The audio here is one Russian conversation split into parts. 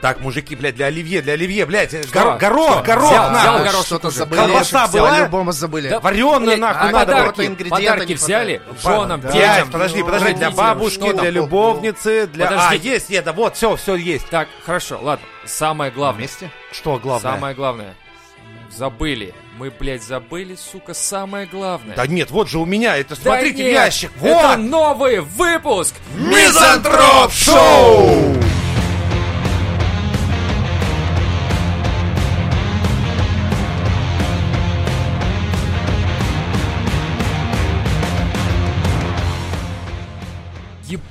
Так, мужики, блядь, для оливье, для оливье, блядь, горо- горох, горох, Взял, нахуй. взял горошек Что-то забыли. Колбаса Все, была? По-любому забыли. Вареную, нахуй, а надо подарки, подарки взяли женам, детям, подожди, подожди, для бабушки, для любовницы, для... А, есть, нет, да вот, все, все есть. Так, хорошо, ладно. Самое главное. Вместе? Что главное? Самое главное. Забыли. Мы, блядь, забыли, сука, самое главное. Да нет, вот же у меня, это Да смотрите нет, ящик, Это вот! новый выпуск! Мизантроп Шоу!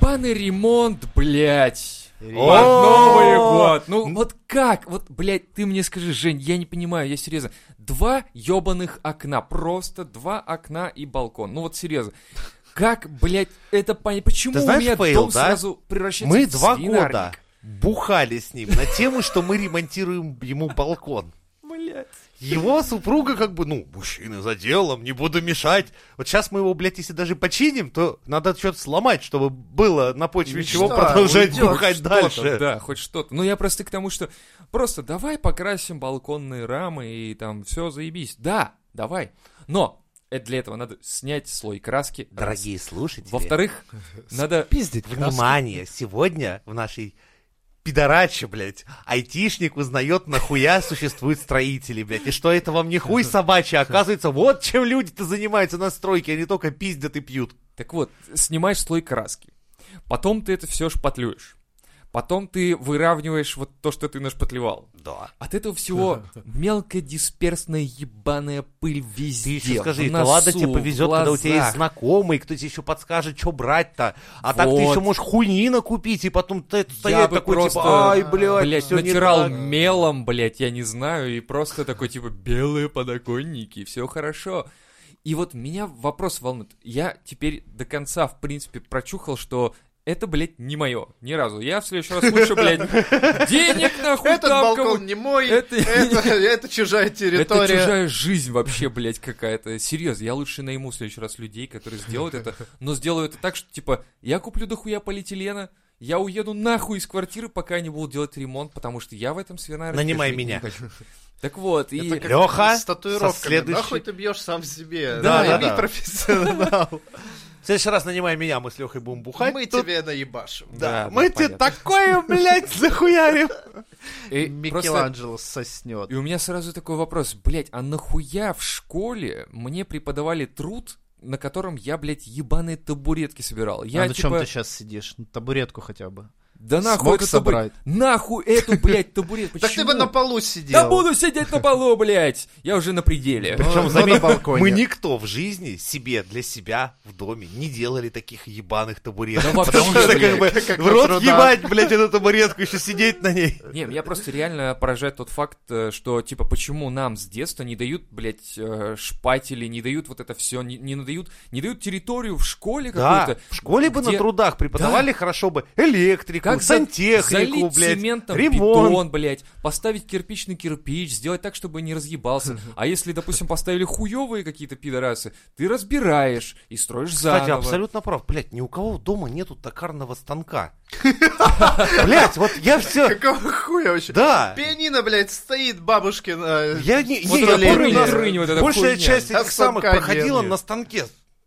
Ебаный ремонт, блядь. Под О! Новый год. Ну вот как? Вот, блядь, ты мне скажи, Жень, я не понимаю, я серьезно. Два ебаных окна, просто два окна и балкон. Ну вот серьезно. Как, блядь, это понять? Почему Ты знаешь, у меня фейл, дом да? сразу превращается Мы в два свинарник? года бухали с ним на тему, что мы ремонтируем ему балкон. Его супруга как бы, ну, мужчина за делом, не буду мешать. Вот сейчас мы его, блядь, если даже починим, то надо что-то сломать, чтобы было на почве Мечта, чего продолжать уйдет бухать дальше. Да, хоть что-то. Ну, я просто к тому, что просто давай покрасим балконные рамы и там все заебись. Да, давай. Но это для этого надо снять слой краски. раз. Дорогие слушатели, Во-вторых, надо... Пиздить. внимание, сегодня в нашей пидораче, блядь, айтишник узнает, нахуя существуют строители, блядь, и что это вам не хуй собачий, а оказывается, вот чем люди-то занимаются на стройке, они только пиздят и пьют. Так вот, снимаешь слой краски. Потом ты это все шпатлюешь. Потом ты выравниваешь вот то, что ты нашпатлевал. Да. От этого всего мелкодисперсная ебаная пыль Ты везде. еще скажи, да ладно носу, тебе повезет, когда у тебя есть знакомый, кто тебе еще подскажет, что брать-то. А так ты Вот. еще можешь хуйнина купить, и потом ты стоять такой, просто, типа, ай, блядь, блядь, всё не натирал так». мелом, блядь, я не знаю, и просто такой, типа, белые подоконники, все хорошо. И вот меня вопрос волнует. Я теперь до конца, в принципе, прочухал, что это, блядь, не мое. Ни разу. Я в следующий раз лучше, блядь, денег нахуй Этот там балкон кому- не мой, Это- это, это чужая Это территория. чужая жизнь вообще, блядь, какая-то. Серьезно, я лучше найму в следующий раз людей, которые сделают это, но сделают это так, что, типа, я куплю дохуя полиэтилена, я уеду нахуй из квартиры, пока они будут делать ремонт, потому что я в этом свинарнике Нанимай меня. хочу. Так вот, и... Это Лёха, с татуировками. со следующей- Нахуй ты бьешь сам себе. Да, да, да. профессионал. В следующий раз нанимай меня, мы с Лехой будем бухать. Мы Тут- тебе наебашим. Да, Да, мы да, тебе понятно. такое, блядь, захуярим. и просто- Микеланджело соснет. И у меня сразу такой вопрос, блядь, а нахуя в школе мне преподавали труд, на котором я, блядь, ебаные табуретки собирал? Я, а на чем типа, ты сейчас сидишь? На табуретку хотя бы. Да нахуй смог собрать? табурет- Нахуй эту, блядь, табуретку. Так ты бы Почему? на полу сидел. Да буду сидеть на полу, блядь! Я уже на пределе. Ну, Причем, ну, заметь, мы никто в жизни себе, для себя в доме не делали таких ебаных табуреток. Да вообще, потому что, как бы, в рот ебать, блядь, эту табуретку, еще сидеть на ней. Не, меня просто реально поражает тот факт, э, что, типа, почему нам с детства не дают, блядь, э, шпатели, не дают вот это все, не, не дают, не дают территорию в школе Да, какую-то. в школе бы на трудах преподавали хорошо бы электрику, Как сантехнику, залить блядь, цементом ремонт. бетон, блядь, поставить кирпичный кирпич, сделать так, чтобы не разъебался. А если, допустим, поставили хуевые какие-то пидорасы, ты разбираешь и строишь Кстати, заново. абсолютно прав. Блядь, ни у кого дома нету токарного станка. Блядь, вот я все... Какого хуя вообще? Да. Пианино, блядь, стоит бабушкин. э, Я не... Я нас Рынь, вот эта большая хуйня. часть А этих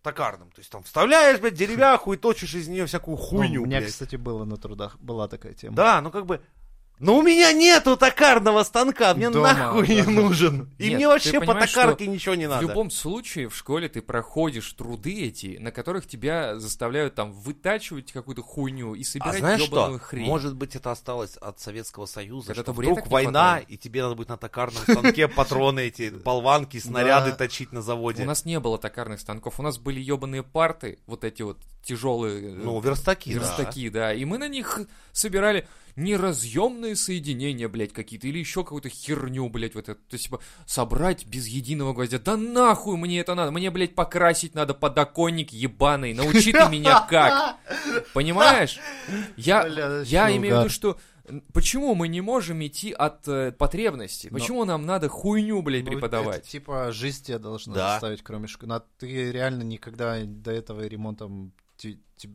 токарном. То есть там вставляешь, блядь, деревяху и точишь из нее всякую Ну, хуйню, У меня, блядь. кстати, было на трудах, была такая тема. Да, ну как бы... Но у меня нету токарного станка, мне Дома, нахуй да. не нужен. И Нет, мне вообще по токарке ничего не В надо. любом случае в школе ты проходишь труды эти, на которых тебя заставляют там вытачивать какую-то хуйню и А собирать знаешь ёбаную что? хрень. Может быть, это осталось от Советского Союза, Когда что вдруг война, и тебе надо будет на токарном станке патроны эти, болванки, снаряды точить на заводе. У нас не было токарных станков, у нас были ебаные парты, вот эти вот тяжелые Ну, верстаки, верстаки, да. И мы на них собирали неразъемные соединения, блядь, какие-то, или еще какую-то херню, блядь, вот это. То есть, типа, собрать без единого гвоздя. Да нахуй мне это надо? Мне, блядь, покрасить надо подоконник ебаный. Научи ты меня как. Понимаешь? Я, я имею в виду, что почему мы не можем идти от э, потребности? Почему нам надо хуйню, блядь, Ну, преподавать? это, типа, жизнь тебя должна Да. заставить, кроме школы. Но ты реально никогда до этого ремонтом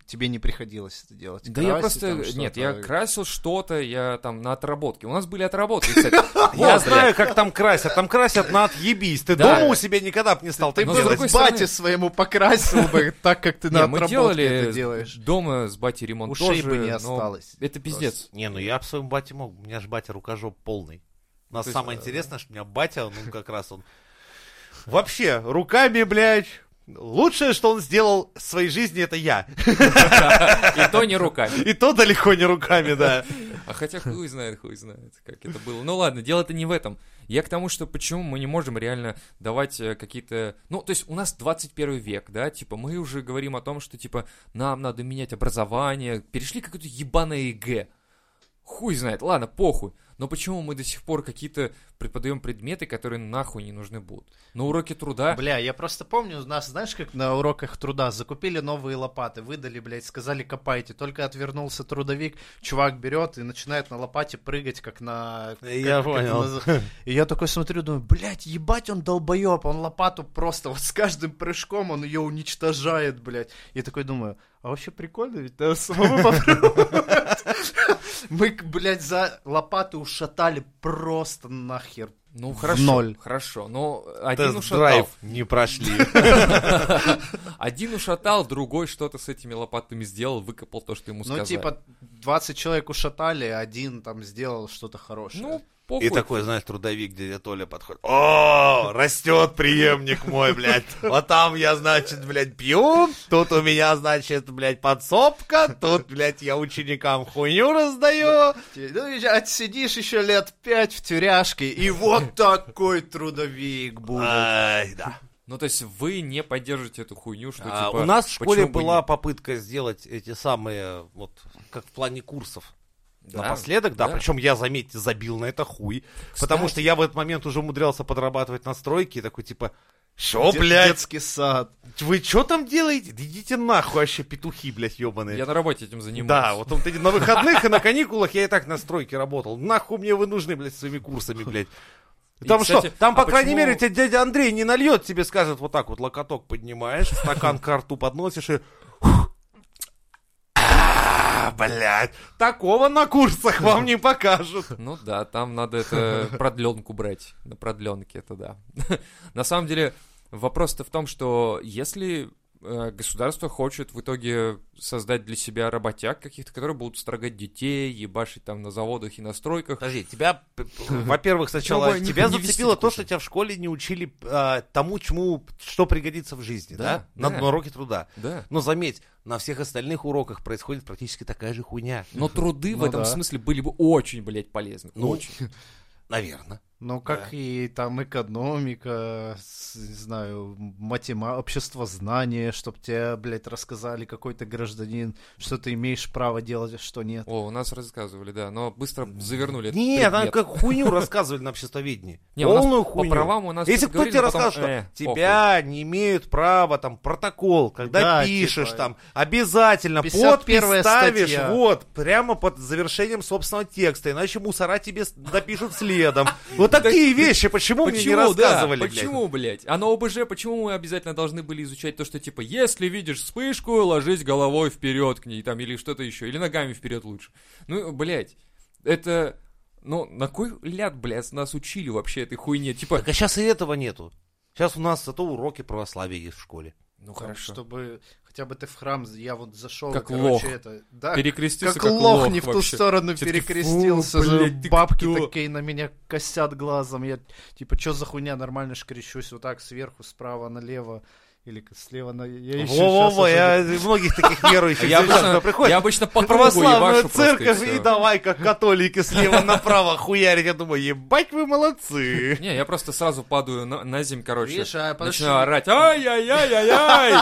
тебе не приходилось это делать? Да я Красить просто... там Нет, я красил что-то, я там на отработке. У нас были отработки, кстати. Я знаю, как там красят. Там красят на отъебись. Ты дома у себя никогда бы не стал Ты с бы другой бате своему покрасил бы так, как ты на отработке это делаешь. дома с батей ремонт Ушей тоже, бы не осталось. Это пиздец. Не, ну я в своем бате мог. У меня же батя рукожоп полный. У нас самое э, интересное, что у меня батя, ну как раз он... Вообще, руками, блядь, лучшее, что он сделал в своей жизни, это я. И то не руками. И то далеко не руками, да. А хотя хуй знает, хуй знает, как это было. Ну ладно, дело-то не в этом. Я к тому, что почему мы не можем реально давать э, какие-то... Ну, то есть у нас 21 век, да, типа мы уже говорим о том, что типа нам надо менять образование, перешли какое-то ебаное ЕГЭ. Хуй знает, ладно, похуй. Но почему мы до сих пор какие-то преподаем предметы, которые нахуй не нужны будут? На уроке труда... Бля, я просто помню, у нас, знаешь, как на уроках труда, закупили новые лопаты, выдали, блядь, сказали копайте, только отвернулся трудовик, чувак берет и начинает на лопате прыгать, как на... как- Я как понял. наз- И я такой смотрю, думаю, блядь, ебать он долбоеб, он лопату просто вот с каждым прыжком он ее уничтожает, блядь. И такой думаю, а вообще прикольно, ведь надо самому попробовать. Мы, блядь, за лопаты ушатали просто нахер. Ну, хорошо, ноль. хорошо. Но один Тест-драйв ушатал. не прошли. Один ушатал, другой что-то с этими лопатами сделал, выкопал то, что ему сказали. Ну, типа, 20 человек ушатали, один там сделал что-то хорошее. Ну, похуй. И такой, знаешь, трудовик, дядя Толя подходит. О, растет преемник мой, блядь. Вот там я, значит, блядь, пью. Тут у меня, значит, блядь, подсобка. Тут, блядь, я ученикам хуйню раздаю. Ну, и отсидишь еще лет пять в тюряшке, и вот такой трудовик будет. Ай, да. Ну, то есть вы не поддерживаете эту хуйню, что А, типа... у нас в школе была не? попытка сделать эти самые, вот, как в плане курсов. Да, Напоследок, да, да. причем я, заметьте, забил на это хуй, потому Кстати. что я в этот момент уже умудрялся подрабатывать на стройке, и такой, типа, шо, Де- блядь, Детский сад. вы что там делаете? Да идите нахуй, вообще петухи, блядь, ебаные. Я на работе этим занимаюсь. Да, вот он на выходных и на каникулах я и так на стройке работал. Нахуй мне вы нужны, блядь, своими курсами, блядь. И, Там кстати, что, там, по а крайней почему- мере, тебе дядя Андрей не нальет, тебе скажет вот так вот локоток поднимаешь, стакан к рту подносишь и... А, Блядь, такого на курсах вам не покажут. Ну да, там надо это продленку брать. На продленке это да. На самом деле, вопрос-то в том, что если государство хочет в итоге создать для себя работяг каких-то, которые будут строгать детей, ебашить там на заводах и на стройках. Подожди, тебя, во-первых, сначала тебя зацепило то, что тебя в школе не учили а, тому, чему, что пригодится в жизни, да? На, уроке труда. Да. Но заметь, на всех остальных уроках происходит практически такая же хуйня. Но труды в Ну этом смысле были бы очень, блядь, полезны. Ну, Очень. Наверное. Ну, как и там экономика, не знаю, матема, общество знания, чтоб тебе, блядь, рассказали какой-то гражданин, что ты имеешь право делать, а что нет. О, у нас рассказывали, да, но быстро завернули этот Нет, там как хуйню рассказывали на обществоведении. Не, у нас Полную по хуйню. правам у нас Если кто тебе рассказал, э, что тебя не имеют права, там, протокол, когда Да, пишешь, типа, там, обязательно 51 подпись ставишь, вот, прямо под завершением собственного текста, иначе мусора тебе допишут следом. Вот такие вещи, почему мне не рассказывали, блядь? почему, блядь? А на ОБЖ почему мы обязательно должны были изучать то, что типа, если видишь вспышку, ложись головой вперед к ней, там, или что-то еще, или ногами вперед лучше. Ну, блядь, это... Ну, на кой ляд, блядь, нас учили вообще этой хуйне? Типа, Так а сейчас и этого нету. Сейчас у нас зато уроки православия есть в школе. ну Там, хорошо. Чтобы хотя бы ты в храм, я вот зашел, Как и, короче, лох. это... Да, Перекрестился как, как, лох, не в ту вообще. сторону таки, перекрестился, «Фу, же блядь, ты бабки кто?» такие на меня косят глазом, я типа, что за хуйня, нормально ж крещусь, вот так сверху, справа налево, или слева на... Я ещё Во-во-во, я многих таких верующих Я обычно, приходят я обычно по православную церковь и давай, как католики, слева направо хуярить. Я думаю, ебать вы молодцы. Не, я просто сразу падаю на, на земь, короче. Видишь, а начинаю орать. Ай-яй-яй-яй-яй!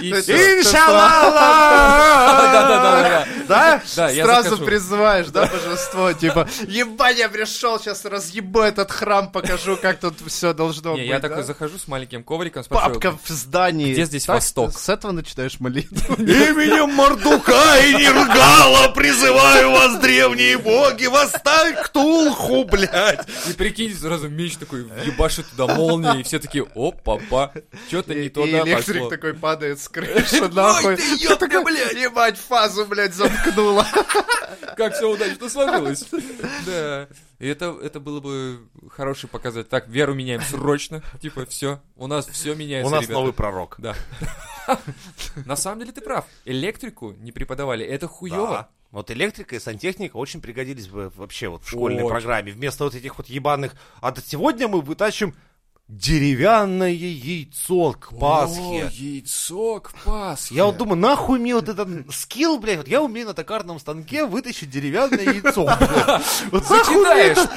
И То всё. есть- Иншаллах! Да-да-да-да. Да? Сразу призываешь, да, божество, типа, ебать, я пришел, сейчас разъебу этот храм, покажу, как тут все должно быть, я такой захожу с маленьким ковриком, спрашиваю, Папка в здании. Где здесь Так, Восток? С этого начинаешь молитву. Именем Мордука и Нергала призываю вас, древние боги, восстань Ктулху, блядь! и прикинь, сразу меч такой ебашит туда молнии, и все такие, оп, папа, что-то И не и туда электрик пошло. такой падает с крыши, нахуй. ты, ёпта, Такой, Ебать, фазу, блядь, замкнула. Как все удачно сложилось. Да. И это, это было бы хороший показать. Так, веру меняем срочно. Типа, все, у нас все меняется, У нас ребята. новый пророк. Да. На самом деле ты прав. Электрику не преподавали. Это хуево. Вот электрика и сантехника очень пригодились бы вообще вот в школьной программе. Вместо вот этих вот ебаных... А то сегодня мы вытащим деревянное яйцо к О, Пасхе. яйцо к Пасхе. Я вот думаю, нахуй мне вот этот скилл, блядь, вот я умею на токарном станке вытащить деревянное яйцо.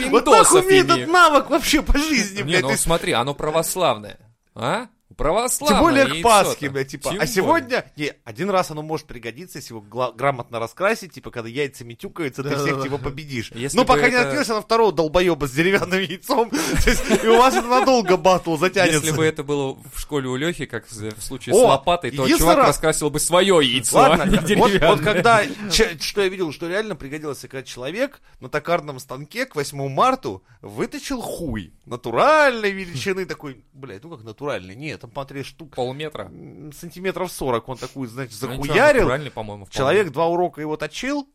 Вот нахуй мне этот- навык вообще по жизни, Не, блядь. ну То есть смотри, оно православное. А? Православное Тем более к. Пасхе, блядь, типа. Тем а более. сегодня, не, один раз оно может пригодиться, если его гла- грамотно раскрасить, типа, когда яйцами тюкаются, ты всех, Да-да-да. типа, победишь. Если ну, пока не это- наткнешься на второго долбоеба с деревянным яйцом, и у вас это надолго батл затянется. Если бы это было в школе у Лехи, как в случае с лопатой, то чувак раскрасил бы свое яйцо, Ладно, а не вот, когда, что я видел, что реально пригодилось, когда человек на токарном станке к 8 марта вытащил хуй. Натуральной величины такой, блядь, ну как натуральный, нет, там, смотри, штук Полметра. сантиметров 40, он такую, значит, Ну, захуярил, натуральный, по-моему. Человек два урока его точил,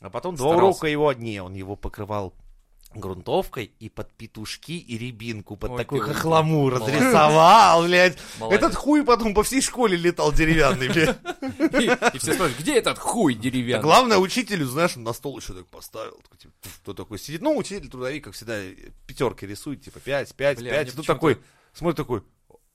а потом два Старался. урока его... Не, он его покрывал грунтовкой и под петушки и рябинку, под Ой, такую ты хохлому молодец. разрисовал, блядь. Молодец. Этот хуй потом по всей школе летал деревянный, блядь. И, и все спрашивают, где этот хуй А деревянный? главное, учителю, знаешь, он на стол еще так поставил. Такой, типа, кто такой сидит? Ну, учитель трудовик, как всегда, пятерки рисует, типа, 5, 5, Бля, 5. мне Ну, такой, смотрит такой,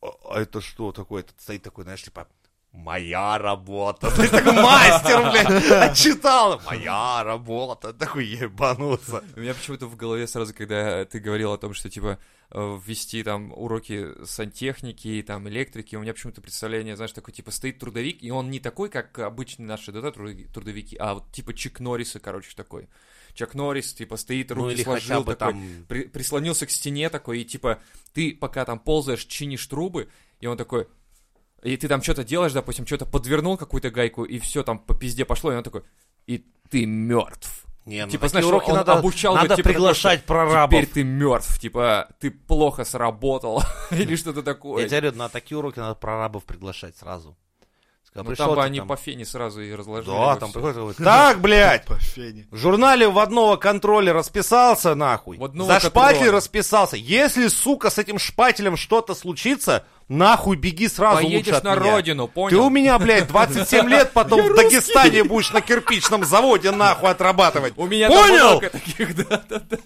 а, а это что такое? Этот стоит такой, знаешь, типа, моя работа. Знаешь, такой мастер, блядь, отчитал. Моя работа. Такой ебанулся. У меня почему-то в голове сразу, когда ты говорил о том, что, типа, э, ввести там уроки сантехники, там, электрики, у меня почему-то представление, знаешь, такой, типа, стоит трудовик, и он не такой, как обычные наши, да, труд- трудовики, а вот, типа, Чик Норриса, короче, такой. Чак Норрис, типа, стоит, руки Ну, или хотя сложил, бы такой, там... при- прислонился к стене такой, и, типа, ты пока там ползаешь, чинишь трубы, и он такой, и ты там что-то делаешь, допустим, что-то подвернул какую-то гайку, и все там по пизде пошло, и он такой, и ты мертв. Не, ну, Типа, знаешь, уроки он надо, обучал, надо говорит, типа, приглашать прорабов. Теперь ты мертв, типа, ты плохо сработал, или что-то такое. Я тебе говорю, на такие уроки надо прорабов приглашать сразу. Когда Ну пришел там бы ты они там- по фене сразу и разложили. Да, там говорит, так, блядь, По фене. В журнале водного контроля расписался, нахуй. За шпатель контроля. расписался. Если, сука, с этим шпателем что-то случится, нахуй беги сразу лучше Поедешь от на меня. родину, Ты понял? у меня, блядь, 27 лет потом в Дагестане будешь на кирпичном заводе нахуй отрабатывать. У меня Понял? таких, да, да, да.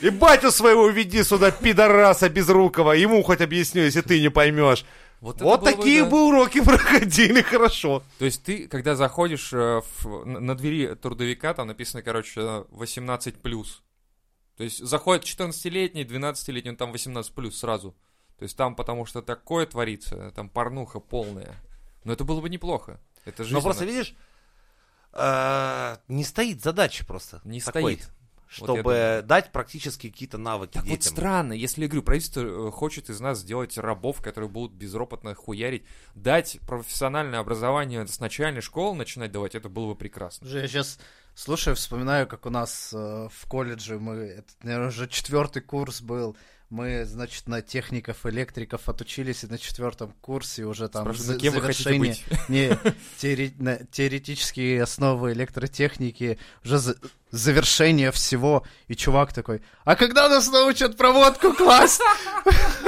И батю своего веди сюда, пидораса безрукого. Ему хоть объясню, если ты не поймешь. Вот, Вот было бы, такие да. бы уроки проходили хорошо. То есть ты, когда заходишь э, в- на двери трудовика, там написано, короче, э, 18+. То есть заходит 14-летний, 12-летний, он там 18+, сразу. То есть там потому что такое творится, там порнуха полная. Но это было бы неплохо. Это жизнь. Но просто, видишь, э, не стоит задача просто. Не такой, стоит. Вот Чтобы думаю. дать практически какие-то навыки Так вот детям. странно, если, я говорю, правительство э, хочет из нас сделать рабов, которые будут безропотно хуярить, дать профессиональное образование с начальной школы начинать давать, это было бы прекрасно. Я сейчас слушаю, вспоминаю, как у нас э, в колледже мы, это, наверное, уже четвертый курс был. Мы, значит, на техников, электриков отучились и на четвертом курсе уже там Спрашиваю, за- кем завершение, не теоре- на- теоретические основы электротехники, уже за- завершение всего. И чувак такой, а когда нас научат проводку класть?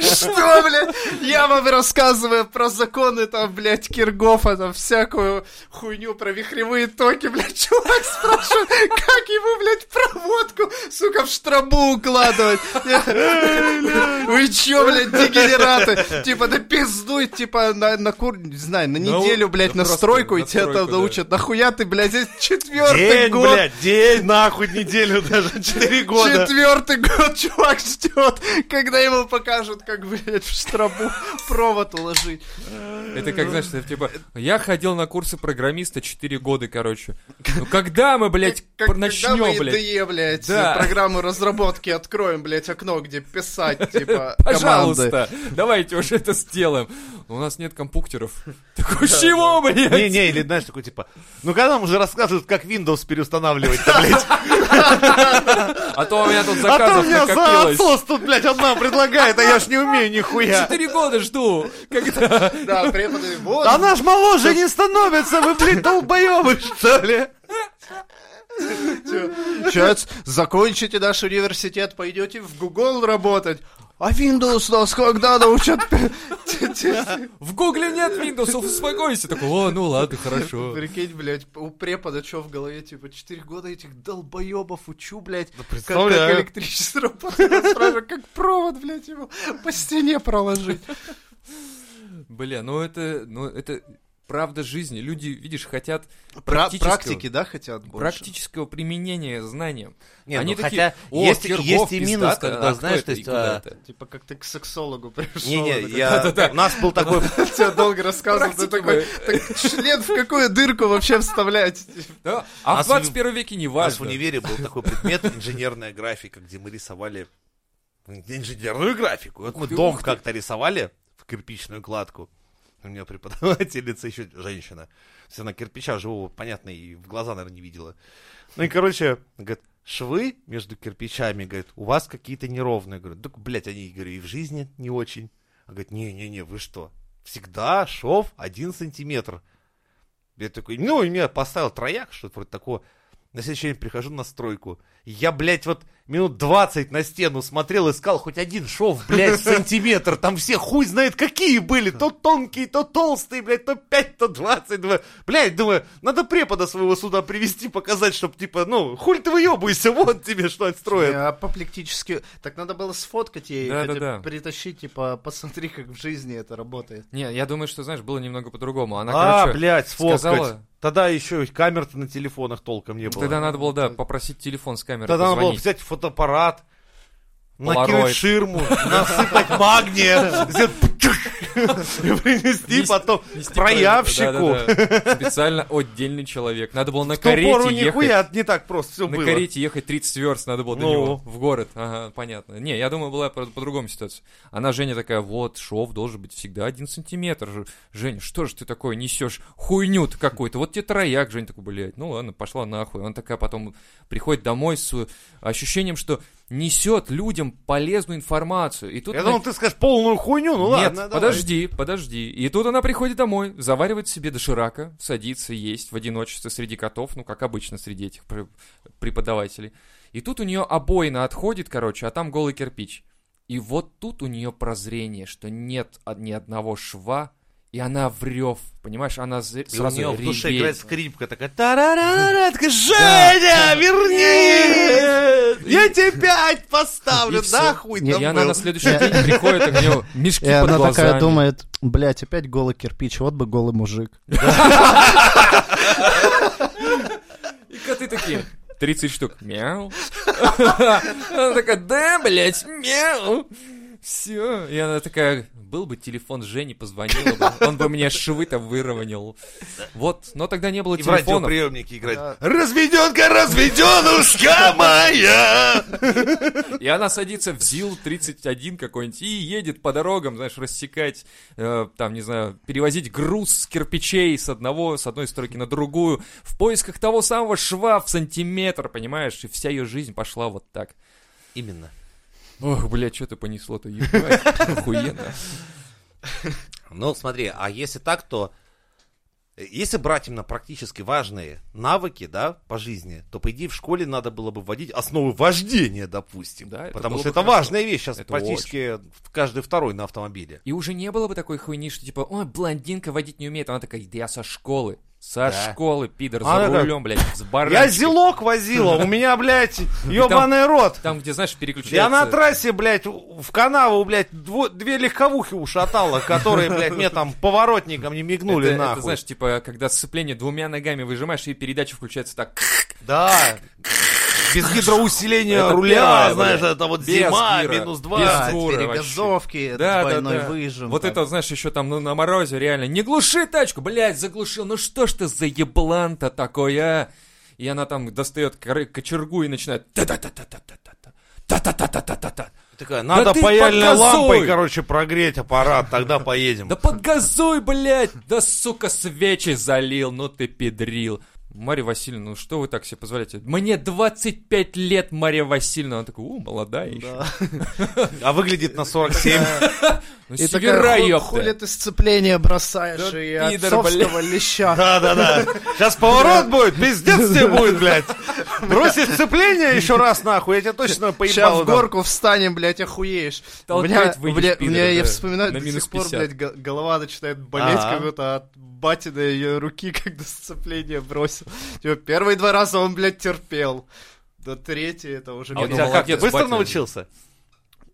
Что, блядь? Я вам рассказываю про законы там, блядь, Киргофа, там, всякую хуйню про вихревые токи, блядь, чувак спрашивает, как ему, блядь, проводку, сука, в штрабу укладывать. Вы чё, блядь, дегенераты? Типа, да пиздуй, типа, на, на кур... Не знаю, на Ну, неделю, блядь, на стройку, и тебя там научат. Нахуя ты, блядь, здесь четвертый День, год. блядь, день, нахуй, неделю даже, четыре года. Четвертый год чувак ждет, Когда ему покажут, как, блядь, в штробу провод уложить. Это как, знаешь, это типа, я ходил на курсы программиста 4 года, короче. Ну когда мы, блядь, Как, пр- когда начнем, мы блядь? IDE, блядь, Да. программу разработки откроем, блядь, окно, где писать, типа, команды. Пожалуйста, давайте уже это сделаем. У нас нет компьютеров. Такой, чего, блядь? Не-не, или знаешь, такой типа, ну когда нам уже рассказывают, как Windows переустанавливать-то, блядь? А то у меня тут А то у заказов меня за накопилось. отсос тут, блядь, одна предлагает, а я ж не умею нихуя. Четыре года жду. Когда... Да, преподы, вот, Она ж моложе не становится, вы, блядь, долбоебы, что ли? Сейчас закончите наш университет, пойдете в Google работать. А Windows нас когда научат? В Гугле нет Windows, успокойся. Такой, о, ну ладно, хорошо. Прикинь, блядь, у препода что в голове, типа, 4 года этих долбоебов учу, блядь, как, как электричество работает. Спрашиваю, как провод, блядь, его по стене проложить. Бля, ну это, ну это правда жизни. Люди, видишь, хотят Пра- практического, практики, да, хотят больше? практического применения знаниям. Не, Они ну, такие, хотя «О, есть, Пирогов, есть и минус, пиздата, когда, а знаешь, то есть... а, это?» Типа, как ты к сексологу пришел. Не-не, такой, я... Да-да-да. У нас был такой... Тебе долго рассказывал, ты такой, так член в какую дырку вообще вставлять? Да? А Нас в 21 веке не У нас в важно. универе был такой предмет инженерная графика, где мы рисовали инженерную графику. Вот мы дом как-то рисовали в кирпичную кладку. У меня преподавательница еще женщина. То есть она кирпича живого, понятно, и в глаза, наверное, не видела. Ну и, короче, говорит, швы между кирпичами, говорит, у вас какие-то неровные. Говорю, так, блядь, они, говорю, и в жизни не очень. Она говорит, не-не-не, вы что? Всегда шов один сантиметр. Я такой, ну, и меня поставил трояк, что-то вроде такого. На следующий день прихожу на стройку. Я, блядь, вот минут 20 на стену смотрел, искал хоть один шов, блядь, в сантиметр. Там все хуй знает какие были. То тонкие, то толстые, блядь, то 5, то 20. Думаю, блядь, думаю, надо препода своего сюда привести, показать, чтобы, типа, ну, хуль ты выебывайся, вот тебе что отстроят. А апоплектически... Так надо было сфоткать ей, Да, да, да. притащить, типа, посмотри, как в жизни это работает. Не, я думаю, что, знаешь, было немного по-другому. Она, а, короче, блядь, сфоткать. сказала- Тогда еще камер-то на телефонах толком не было. тогда надо было, да, попросить телефон с Тогда надо было взять фотоаппарат. Накинуть ширму, насыпать магния, принести Нести- потом проявщику. Специально отдельный человек. Надо было на карете ехать. не так просто все На было. карете ехать 30 верст надо было до Ну. него в город. Ага, понятно. Не, я думаю, была по- по-другому ситуация. Она, Женя, такая, вот, шов должен быть всегда один сантиметр. Женя, что же ты такое несешь? Хуйню-то какой-то. Вот тебе трояк. Женя такой, блядь, ну ладно, пошла нахуй. Она такая потом приходит домой с ощущением, что несет людям полезную информацию. И тут Я она- думал, ты скажешь полную хуйню, ну Нет, ладно, давай. подожди, подожди. И тут она приходит домой, заваривает себе доширака, садится есть в одиночестве среди котов, ну, как обычно среди этих пр- преподавателей. И тут у нее обоина отходит, короче, а там голый кирпич. И вот тут у нее прозрение, что нет ни одного шва, и она врев, понимаешь, она з- И у сразу нее в душе играет скрипка такая, тарарара, такая, Женя, верни! Я тебе пять поставлю, нахуй там и она на следующий день приходит, у нее мешки И под она глазами. такая думает, блядь, опять голый кирпич, вот бы голый мужик. И коты такие, 30 штук. Мяу. Она такая, да, блядь, мяу. Все. И она такая, был бы телефон Жени, позвонила бы. Он бы мне швы-то выровнял. Вот. Но тогда не было И в радиоприемнике играет. Да. Разведенка, разведенушка моя! И она садится в ЗИЛ-31 какой-нибудь и едет по дорогам, знаешь, рассекать, э, там, не знаю, перевозить груз с кирпичей с одного, с одной стройки на другую, в поисках того самого шва в сантиметр, понимаешь? И вся ее жизнь пошла вот так. Именно. Ох, блядь, что ты понесло-то, ебать, охуенно. Ну, смотри, а если так, то э, если брать именно практически важные навыки, да, по жизни, то, по идее, в школе надо было бы вводить основы вождения, допустим. Да, это потому что это хорошо. важная вещь сейчас Это практически каждый второй на автомобиле. И уже не было бы такой хуйни, что типа, ой, блондинка водить не умеет. Она такая, да я со школы. Со Да. школы, пидор, за такая, рулем, блядь, с Я баранчиком. зелок возила, у меня, блядь, ебаный рот. Там, где, знаешь, Я переключается... на трассе, блядь, в канаву, блядь, две легковухи ушатала, которые, блядь, мне там поворотником не мигнули это, нахуй. это, знаешь, типа, когда сцепление двумя ногами выжимаешь, и передача включается так. Да. Без гидроусиления руля, знаешь, это вот зима, минус без два. Да, фуры перегазовки, Да, да, двойной да. выжим. Вот это, знаешь, еще там на морозе реально. Не глуши тачку, блядь, заглушил. Ну что ж ты за еблан-то такой, а? И она там достает кочергу и начинает та-та-та-та-та-та-та. Та-та-та-та-та-та. Такая, надо ты паяльной лампой, короче, прогреть аппарат, тогда поедем. Да подгазуй, блядь! Да, сука, свечи залил, ну ты педрил. Марья Васильевна, ну что вы так себе позволяете? Мне 25 лет, Марья Васильевна. Она такая, у, молодая еще. А выглядит на 47. Ну, И севера, хули ты сцепление бросаешь Да и пидор, отцовского леща. Да-да-да. Сейчас поворот будет, пиздец тебе будет, блядь. Бросить сцепление еще раз, нахуй, я тебя точно поебал. Сейчас в горку встанем, блядь, охуеешь. У меня, я вспоминаю На до сих пор, 50. блядь, го- голова начинает болеть, как будто от батиной ее руки, когда сцепление бросил. Типа, первые два раза он, блядь, терпел. До третий это уже... А Я у тебя как, отец быстро батя. научился?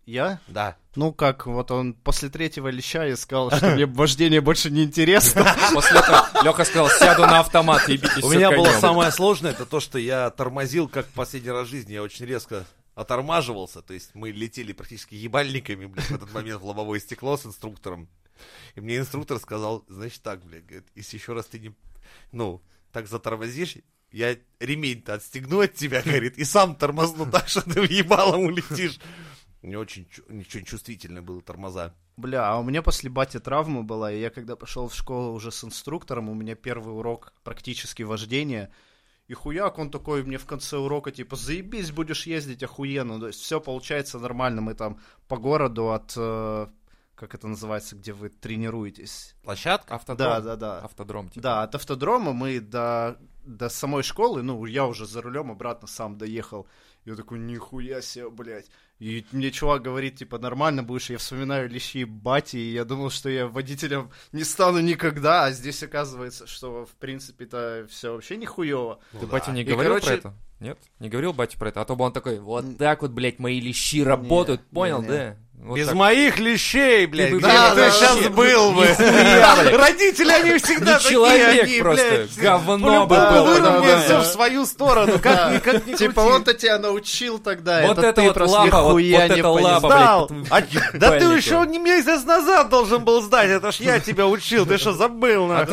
Я? Да. Ну как, вот он после третьего леща и сказал, что мне вождение больше не интересно. После этого Леха сказал, сяду на автомат, ебитесь У меня было самое сложное, это то, что я тормозил, как в последний раз в жизни. Я очень резко отормаживался. То есть мы летели практически ебальниками, блядь, в этот момент в лобовое стекло с инструктором. И мне инструктор сказал, значит так, блядь, говорит, если еще раз ты не, ну, так затормозишь, я ремень-то отстегну от тебя, говорит, и сам тормозну так, что ты в ебалом улетишь. Меня очень, очень чувствительные были тормоза. Бля, а у меня после бати травма была, и я когда пошел в школу уже с инструктором, у меня первый урок практически вождения, и хуяк, он такой мне в конце урока, типа, заебись, будешь ездить охуенно, то есть все получается нормально, мы там по городу от, э, как это называется, где вы тренируетесь? Площадка? Автодром. Да, да, да. Автодром, типа. Да, от автодрома мы до, до самой школы, ну, я уже за рулем обратно сам доехал. Я такой, нихуя себе, блядь. И мне чувак говорит, типа, нормально будешь. Я вспоминаю лещи бати, и я думал, что я водителем не стану никогда, а здесь оказывается, что, в принципе-то, все вообще нихуево. Ты, батя, не И, говорил про короче- это? Нет? Не говорил батя про это? А то бы он такой, вот так вот, блядь, мои лещи работают, не, понял, не. да? Вот Без так. моих лещей, блядь. Где блядь, ты вообще сейчас был бы? Родители, они всегда такие, человек они, просто, блядь, говно бы был. да, да. в свою сторону, как ни, Типа, он-то тебя научил тогда, Вот это, ты вот просто лапа, вот- не это лапа, блядь, А- да ты еще не месяц назад должен был сдать, это ж я тебя учил, ты что, забыл, Я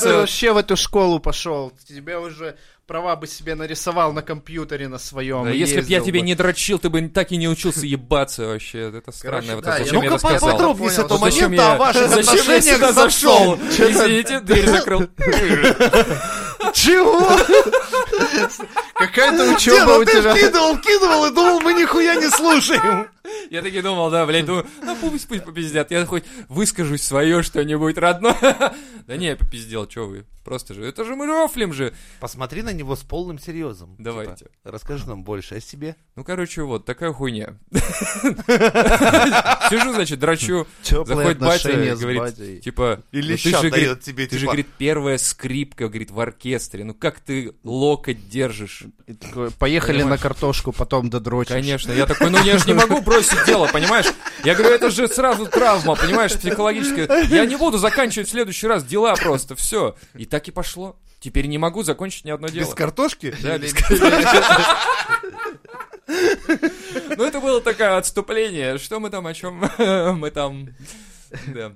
ты вообще в эту школу пошел. Тебе уже права бы себе нарисовал на компьютере на своем. Да, Если бы я тебе бы. не дрочил, ты бы так и не учился ебаться вообще. Это странно. Вот да, это я- зачем я Ну-ка поподробнее с этого момента о ваших Зачем я сюда зашел? Извините, дверь закрыл. Чего? Какая-то учеба ну у ты тебя. вкидывал, вкидывал и думал, мы нихуя не слушаем. Я таки думал, да, блядь, думаю, ну пусть, пусть попиздят, я хоть выскажусь свое что-нибудь родное. Да не, я попиздел, что вы, просто же, это же мы рофлим же. Посмотри на него с полным серьезом. Давайте. Типа, расскажи нам больше о себе. Ну, короче, вот, такая хуйня. Сижу, значит, драчу, заходит батя и говорит, типа, Или ну, ты же, говорит, тебе, ты же, типа, говорит, первая скрипка, говорит, в оркестре, ну как ты локоть держишь? И такой, Поехали Понимаешь? на картошку, потом додрочишь. Конечно, я такой, ну я же не могу бросить дело, понимаешь? Я говорю, это же сразу травма, понимаешь, психологическая. Я не буду заканчивать в следующий раз дела просто, все. И так и пошло. Теперь не могу закончить ни одно дело. Без картошки? Да, без- Ну, это было такое отступление. Что мы там, о чем мы там... Да.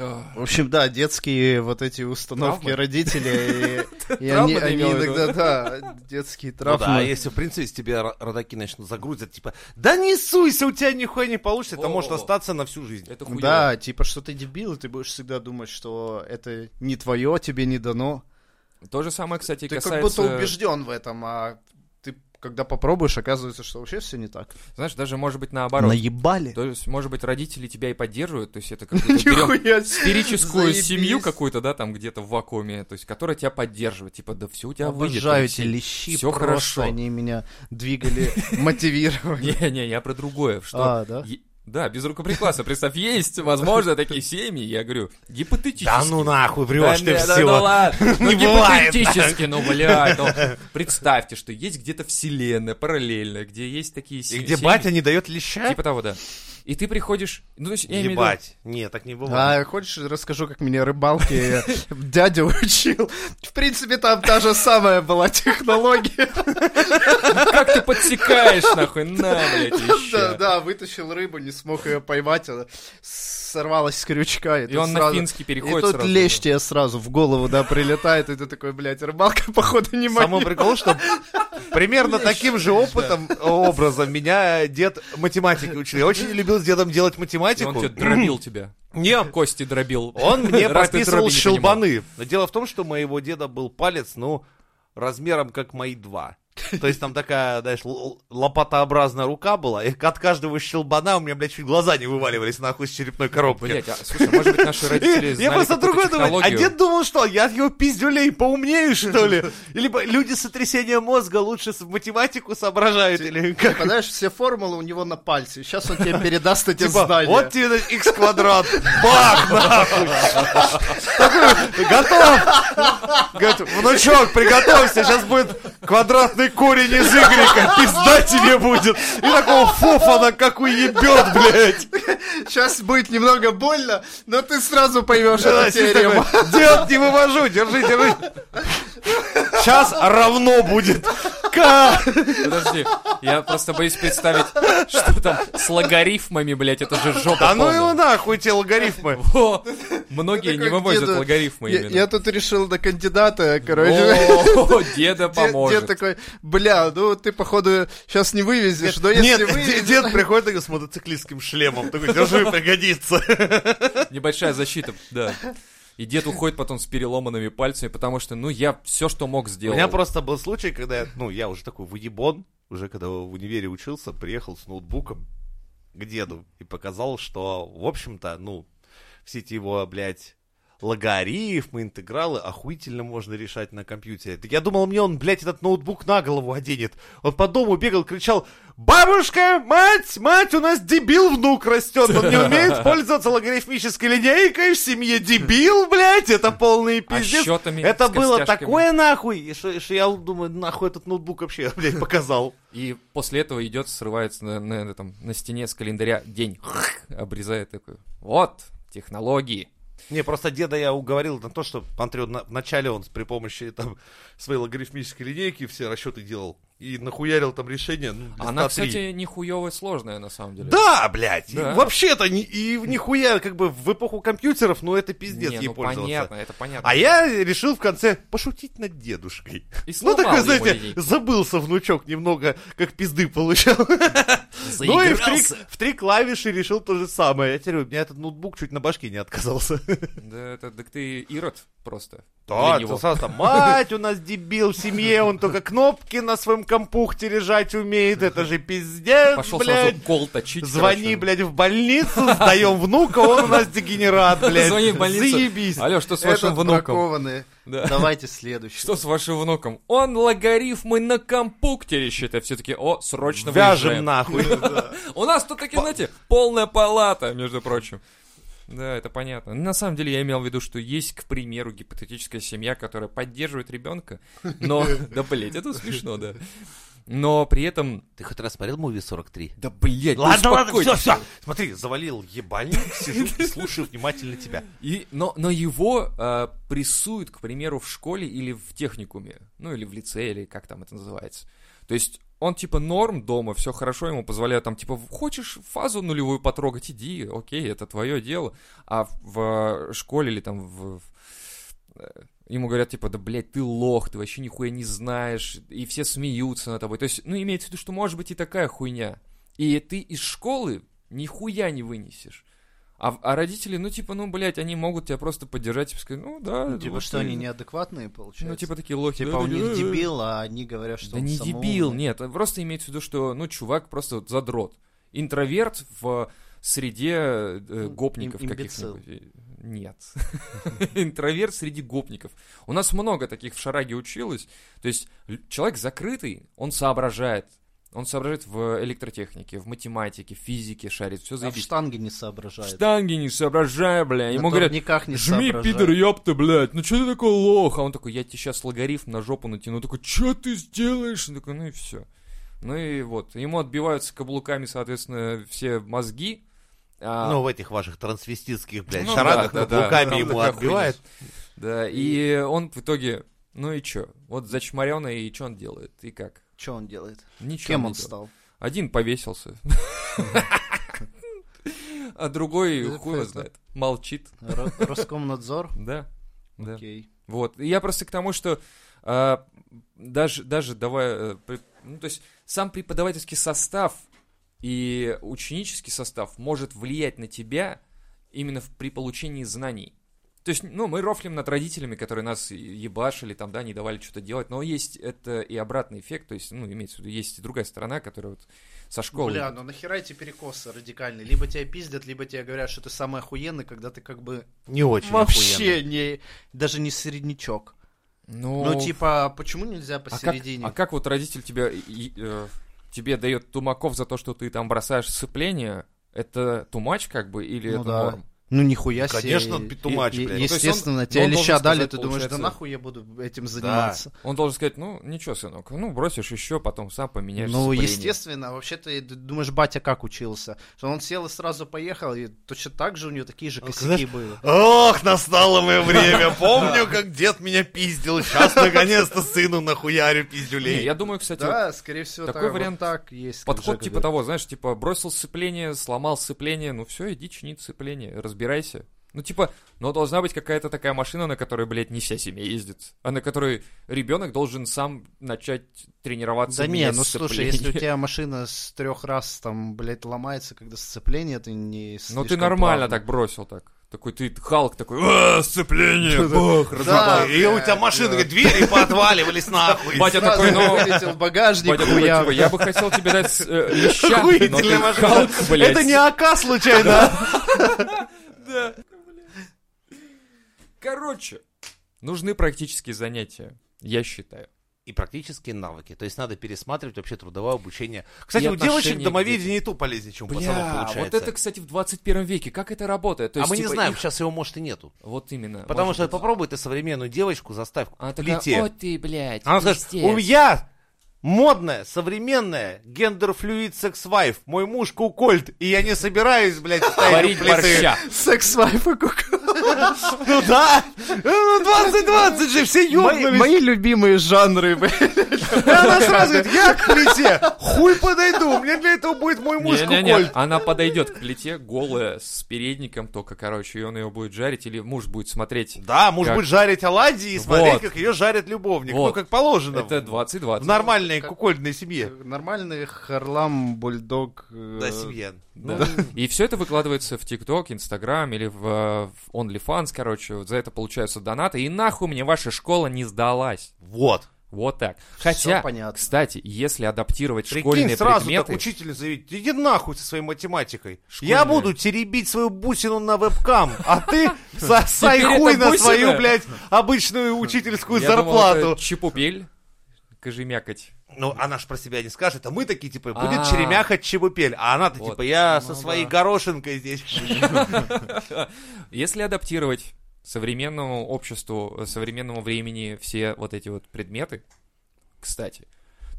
Ох. В общем, да, детские вот эти установки Травмы? родителей, и, они, ты иногда, да, детские Ну травмы. да, если, в принципе, с тебя ро- родаки начнут загрузят, типа, да не суйся, у тебя нихуя не получится, это может остаться на всю жизнь. Это. Да, типа, что ты дебил, и ты будешь всегда думать, что это не твое, тебе не дано. То же самое, кстати, Ты касается... как будто убежден в этом, а ты, когда попробуешь, оказывается, что вообще все не так. Знаешь, даже может быть наоборот. Наебали. То есть, может быть, родители тебя и поддерживают, то есть это какую-то берем Нихуя себе. сферическую семью какую-то, да, там где-то в вакууме, то есть, которая тебя поддерживает, типа, да все у тебя выйдет. Обожаю эти все- лещи, просто хорошо. они меня двигали, мотивировали. Не-не, я про другое, что... Да? без рукоприкладства. Представь, есть, возможно, такие семьи, я говорю, гипотетически. Да ну нахуй, Да врешь ты не, да все. ну ладно. Ну, гипотетически, ну, блядь, ну, представьте, что есть где-то вселенная параллельная, где есть такие И се- где семьи. батя не дает леща? Типа того, да. И ты приходишь, ну, то есть, я имею Ебать. Не, так не бывает. А хочешь, расскажу, как меня рыбалки дядя учил? В принципе, там та же самая была технология. как ты подсекаешь, нахуй, на, блядь, Да, еще. да, вытащил рыбу, не смог ее поймать, она сорвалась с крючка. И тут он на сразу- финский И переходит тут сразу. лещ тебе сразу в голову, да, прилетает, и ты такой, блядь, рыбалка, походу, не моя. Самый прикол, что примерно таким же опытом, образом меня дед математикой учил. Я очень любил с дедом делать И математику. он тебе дробил тебя. Не, Кости дробил. Он мне прописывал щелбаны. Но дело в том, что моего деда был палец, ну, размером как мои два. То есть там такая, знаешь, лопатообразная рука была, и от каждого щелбана у меня, блядь, чуть глаза не вываливались нахуй с черепной коробки. Блять, а, слушай, может быть, наши родители знали я просто другой думаю, а дед думал, что я от его пиздюлей поумнею, что ли? Или люди с сотрясением мозга лучше математику соображают, или как? Понимаешь, все формулы у него на пальце. Сейчас он тебе передаст эти Типа, знания. вот тебе x квадрат, бах, нахуй. Готов. Внучок, приготовься, сейчас будет квадратный корень из игрека, пизда тебе будет. И такого фофана, как уебет, блядь. Сейчас будет немного больно, но ты сразу поймешь эту теорему. Дед, не вывожу, держи, держи. Сейчас равно будет. К. Подожди, я просто боюсь представить, что там с логарифмами, блядь, это же жопа Да ну его нахуй, те логарифмы. Во, Многие не вывозят логарифмы Я, именно. я тут решил на кандидата, короче. О, деда Дед, поможет. дед такой, бля, ну ты, походу, сейчас не вывезешь, но если Нет, вывезешь... дед, дед приходит такой с мотоциклистским шлемом, такой, держи, пригодится. Небольшая защита, да. И дед уходит потом с переломанными пальцами, потому что, ну, я все, что мог, У сделал. меня просто был случай, когда, я, ну, я уже такой выебон, уже когда в универе учился, приехал с ноутбуком к деду и показал, что, в общем-то, ну, все эти его, блядь, логарифмы, интегралы охуительно можно решать на компьютере. Я думал, мне он, блядь, этот ноутбук на голову оденет. Он по дому бегал, кричал, бабушка, мать, мать, у нас дебил внук растет, он не умеет пользоваться логарифмической линейкой в семье, дебил, блядь, это полный А пиздец. счетами Это было такое нахуй, что, что я думаю, нахуй этот ноутбук вообще, блядь, показал. И после этого идет, срывается на, на, этом, на стене с календаря день, обрезает такой. Вот, технологии. Не, просто деда я уговорил на то, что, смотрю, на- вначале он при помощи там своей логарифмической линейки все расчеты делал и нахуярил там решение. Ну, Она, кстати, нихуевая сложная, на самом деле. Да, блядь, Да. вообще-то ни- и нихуя, как бы в эпоху компьютеров, ну это пиздец Не, ей ну пользоваться. понятно, это понятно. А я решил в конце пошутить над дедушкой. И Ну, такой, знаете, линейку. забылся внучок немного, как пизды получал. Ну и в три, в три клавиши решил то же самое. Я теперь, у меня этот ноутбук чуть на башке не отказался. Да, это, так ты ирод просто. Да, ты сразу там, мать у нас дебил в семье, он только кнопки на своем компухте лежать умеет, это же пиздец, Пошел блядь. сразу кол точить. Звони, короче. блядь, в больницу, сдаем внука, он у нас дегенерат, блядь. Звони в больницу. Заебись. Алло, что с вашим Этот внуком? бракованный. Да. Давайте следующий. Что с вашим внуком? Он логарифмы на компуктере считает. Все таки о, срочно Вяжем выезжаем. нахуй. У нас тут таки, знаете, полная палата, между прочим. Да, это понятно. На самом деле я имел в виду, что есть, к примеру, гипотетическая семья, которая поддерживает ребенка, но... Да, блядь, это смешно, да. Но при этом... Ты хоть раз смотрел муви 43? Да, блядь, Ладно, ладно, все, все. Смотри, завалил ебальник, сижу и слушаю внимательно тебя. И, но, но его э, прессуют, к примеру, в школе или в техникуме, ну или в лицее, или как там это называется. То есть он типа норм дома, все хорошо, ему позволяют там типа хочешь фазу нулевую потрогать, иди, окей, это твое дело. А в, в школе или там в- э, ему говорят типа, да блядь, ты лох, ты вообще нихуя не знаешь, и все смеются над тобой. То есть, ну имеется в виду, что может быть и такая хуйня. И ты из школы нихуя не вынесешь. А, а родители, ну, типа, ну, блядь, они могут тебя просто поддержать и сказать, ну, да. Ну, типа, вот что ты- они неадекватные, получается? Ну, типа, такие лохи. Типа, да, он да, не да, дебил, а они говорят, что Да он не самоумный. дебил, нет. Просто имеется в виду, что, ну, чувак просто вот задрот. Интроверт в среде э, Ну, гопников им- каких-нибудь. Нет. Интроверт среди гопников. У нас много таких в Шараге училось. То есть человек закрытый, он соображает. Он соображает в электротехнике, в математике, в физике шарит, все А в заебись. штанге не соображает. Штанги не соображай, бля. На Ему говорят, турниках не Жми, соображает. пидор, ёпта, блядь, ну чё ты такой лох? А он такой, я тебе сейчас логарифм на жопу натяну. Он такой, чё ты сделаешь? Он такой, ну и все. Ну и вот, ему отбиваются каблуками, соответственно, все мозги, А, Ну, в этих ваших трансвеститских, блядь, Ну шарагах да, да, да. каблуками Там ему отбивает. Да, и он в итоге, ну и чё? Вот зачморёный, и что он делает? И как? Что он делает? Ничего Кем он делает. стал? Один повесился. А другой, хуй его знает, молчит. Ро- Роскомнадзор? Да. Окей. Вот. Я просто к тому, что а, даже, даже давай, э, ну, то есть сам преподавательский состав и ученический состав может влиять на тебя именно при получении знаний. То есть, ну, мы рофлим над родителями, которые нас ебашили, там, да, не давали что-то делать, но есть это и обратный эффект, то есть, ну, имеется в виду, есть и другая сторона, которая вот со школы... Бля, ну нахера эти перекосы радикальные? Либо тебя пиздят, либо тебе говорят, что ты самый охуенный, когда ты как бы Не очень вообще не, даже не середнячок. Ну, Ну, типа, почему нельзя а как, посередине? а как вот родитель тебя, и- э, тебе дает тумаков за то, что ты там бросаешь сцепление, это тумач как бы или Ну это да. норм? Ну, нихуя себе. Конечно, петумач, и- блядь. Ну, Естественно, он- тебе он леща дали, сказать, ты думаешь, да нахуй я буду этим заниматься? Он должен сказать, ну, ничего, сынок, ну, бросишь еще, потом сам поменяешь Ну, сцепление. естественно, вообще ты думаешь, батя как учился? Что он сел и сразу поехал, и точно так же у него такие же Ну, косяки знаешь, были. Ох, настало мое время. Помню, как дед меня пиздил. Сейчас наконец-то сыну нахуярю пиздюлей. я думаю, кстати, Да, скорее всего, такой так, вариант- так есть. подход типа того, знаешь, типа бросил сцепление, сломал сцепление, ну все, иди чинить сцепление, разбирайся. Ну, типа, но должна быть какая-то такая машина, на которой, блядь, не вся семья ездит, а на которой ребенок должен сам начать тренироваться. Да не, ну слушай, если у тебя машина с трех раз там, блядь, ломается, когда сцепление, ты не Ну ты нормально плавно. так бросил так. Такой ты Халк такой, «А, сцепление, бах, Да, И у тебя машина, да. говорит, двери поотваливались нахуй. Батя Сразу такой, ну, вылетел в багажник, Батя я бы хотел тебе дать э, леща, но ты. Халк, блядь. Это не АК случайно. Да. Короче, нужны практические занятия, я считаю. И практические навыки. То есть надо пересматривать вообще трудовое обучение. Кстати, И у девочек домоведение и то полезнее, чем у пацанов Бля, получается. вот это, кстати, в 21 веке, как это работает? То а есть, мы не типа, знаем, их- сейчас его может и нету. Вот именно. Потому что быть. попробуй ты современную девочку заставь Она к такая, плите. о ты, блядь, Она скажет, пиздец». у меня модная, современная, гендер-флюид секс-вайф, мой муж кукольд, и я не собираюсь, блядь, ставить плиты. Секс-вайф и кук- Ну да, ну 2020 же, все ёбнулись. мои любимые жанры, она сразу говорит, я к плите, хуй подойду, мне для этого будет мой муж кукольд. она подойдет к плите голая, с передником только, короче, и он ее будет жарить, или муж будет смотреть. Да, муж будет жарить оладьи и смотреть, как ее жарит любовник. Ну, как положено. Это в 2020. нормальной кукольдной семье. Нормальный харлам, бульдог. э, Да, семье. Да. И все это выкладывается в ТикТок, Инстаграм или в, э, в OnlyFans, короче, вот за это получаются донаты, и нахуй мне ваша школа не сдалась. Вот. Вот так. Хотя, понятно. кстати, если адаптировать Прикинь, школьные сразу предметы... так учительница говорит, иди нахуй со своей математикой. Школьная. Я буду теребить свою бусину на вебкам, а ты сосай хуй на свою, блядь, обычную учительскую зарплату. чепупель, кожемякать. Ну, она ж про себя не скажет, а мы такие, типа, будет А. черемяхать чебупель. А она-то, Вот. типа, я Ну со своей да. горошинкой здесь. Если адаптировать современному обществу, э, современному времени все вот эти вот предметы, кстати,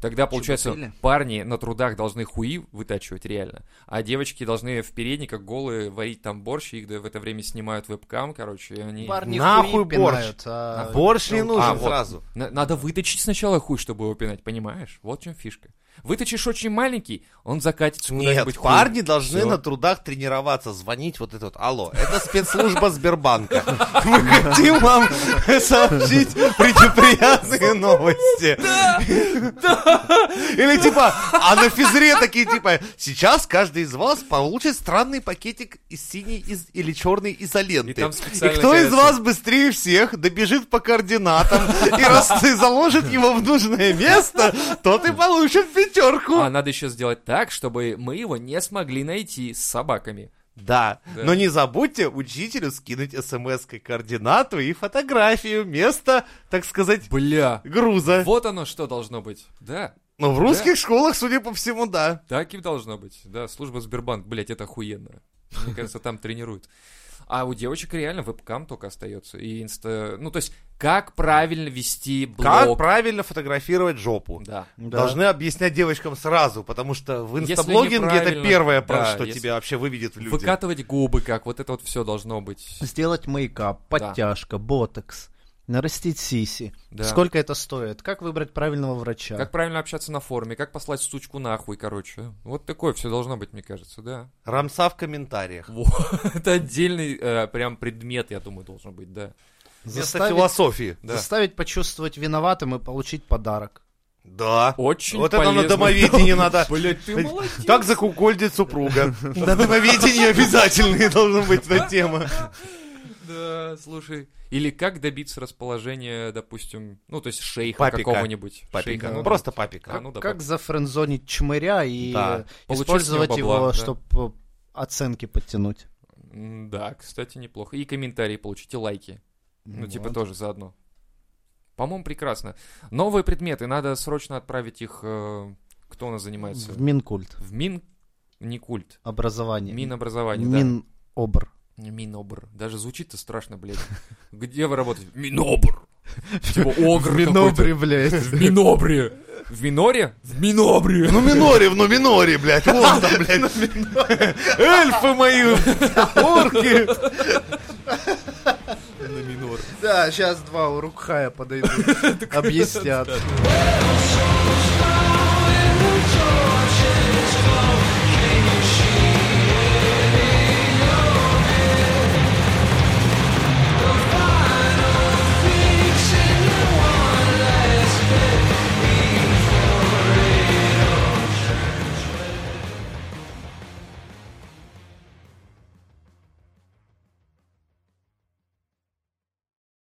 тогда, получается, Чебупели? парни на трудах должны хуи вытачивать реально, а девочки должны в передниках голые варить там борщ, их в это время снимают вебкам, короче, и они... Парни Нахуй хуи борщ. пинают, а- Борщ не ну, нужен а, вот. сразу. На- Надо выточить сначала хуй, чтобы его пинать, понимаешь? Вот в чем фишка. Выточишь очень маленький, он закатится Нет, куда-нибудь хуй. парни должны Всё. на трудах тренироваться, звонить вот этот, алло, это спецслужба Сбербанка. Мы хотим вам сообщить пренеприятные новости. Или типа, а на физре такие типа, сейчас каждый из вас получит странный пакетик из синей или черной изоленты. И кто из вас быстрее всех добежит по координатам и раз ты заложит его в нужное место, тот и получит пятерку. А надо еще сделать так, чтобы мы его не смогли найти с собаками. Да. Да. но не забудьте учителю скинуть смс-кой координату и фотографию места, так сказать, Бля, груза. вот оно что должно быть. Да, Но в русских школах, судя по всему, да. так и должно быть. Да, служба Сбербанк, блядь, это охуенно. Мне кажется, там тренируют. А у девочек реально вебкам только остается. И инста... Ну, то есть, как правильно вести блог. Как правильно фотографировать жопу? Да. Да. Должны объяснять девочкам сразу, потому что в инстаблогинге это первое, про да, что если- тебя вообще выведет в люди. Выкатывать губы как, вот это вот все должно быть. Сделать мейкап, подтяжка, ботокс, нарастить сиси. Да. Сколько это стоит? Как выбрать правильного врача? Как правильно общаться на форуме, как послать сучку нахуй, короче. Вот такое все должно быть, мне кажется, да. Рамса в комментариях. Во, это отдельный э, прям предмет, я думаю, должен быть, да. Заставить, философии. Да. заставить почувствовать виноватым и получить подарок. Да. Очень Вот это на полезно. домоведении надо. Блять, ты молодец. Как закукольдить супруга. На домоведении обязательно должна быть эта тема. Да, слушай. Или как добиться расположения, допустим, ну, то есть шейха Папика. какого-нибудь. Папика. Шейха, Ну да. просто папика. А, ну да, как пап- зафрендзонить чмыря и Да. э, использовать него его, бабла, да. чтобы оценки подтянуть. Да, кстати, неплохо. И комментарии получите, лайки. Ну, типа Вот. тоже заодно. По-моему, прекрасно. Новые предметы, надо срочно отправить их... э, Кто у нас занимается? В Минкульт. В Мин... Не культ. Образование. Минобразование, да. Минобр. Даже звучит-то страшно, блядь. Где вы работаете? Минобр. Типа огр В Минобре, блядь. В Минобре. В Миноре? В Минобре. Ну миноре, ну миноре, блядь, вон там, блядь. Эльфы мои, орки. На минор. Да, сейчас два урукхая подойдут. Объяснят.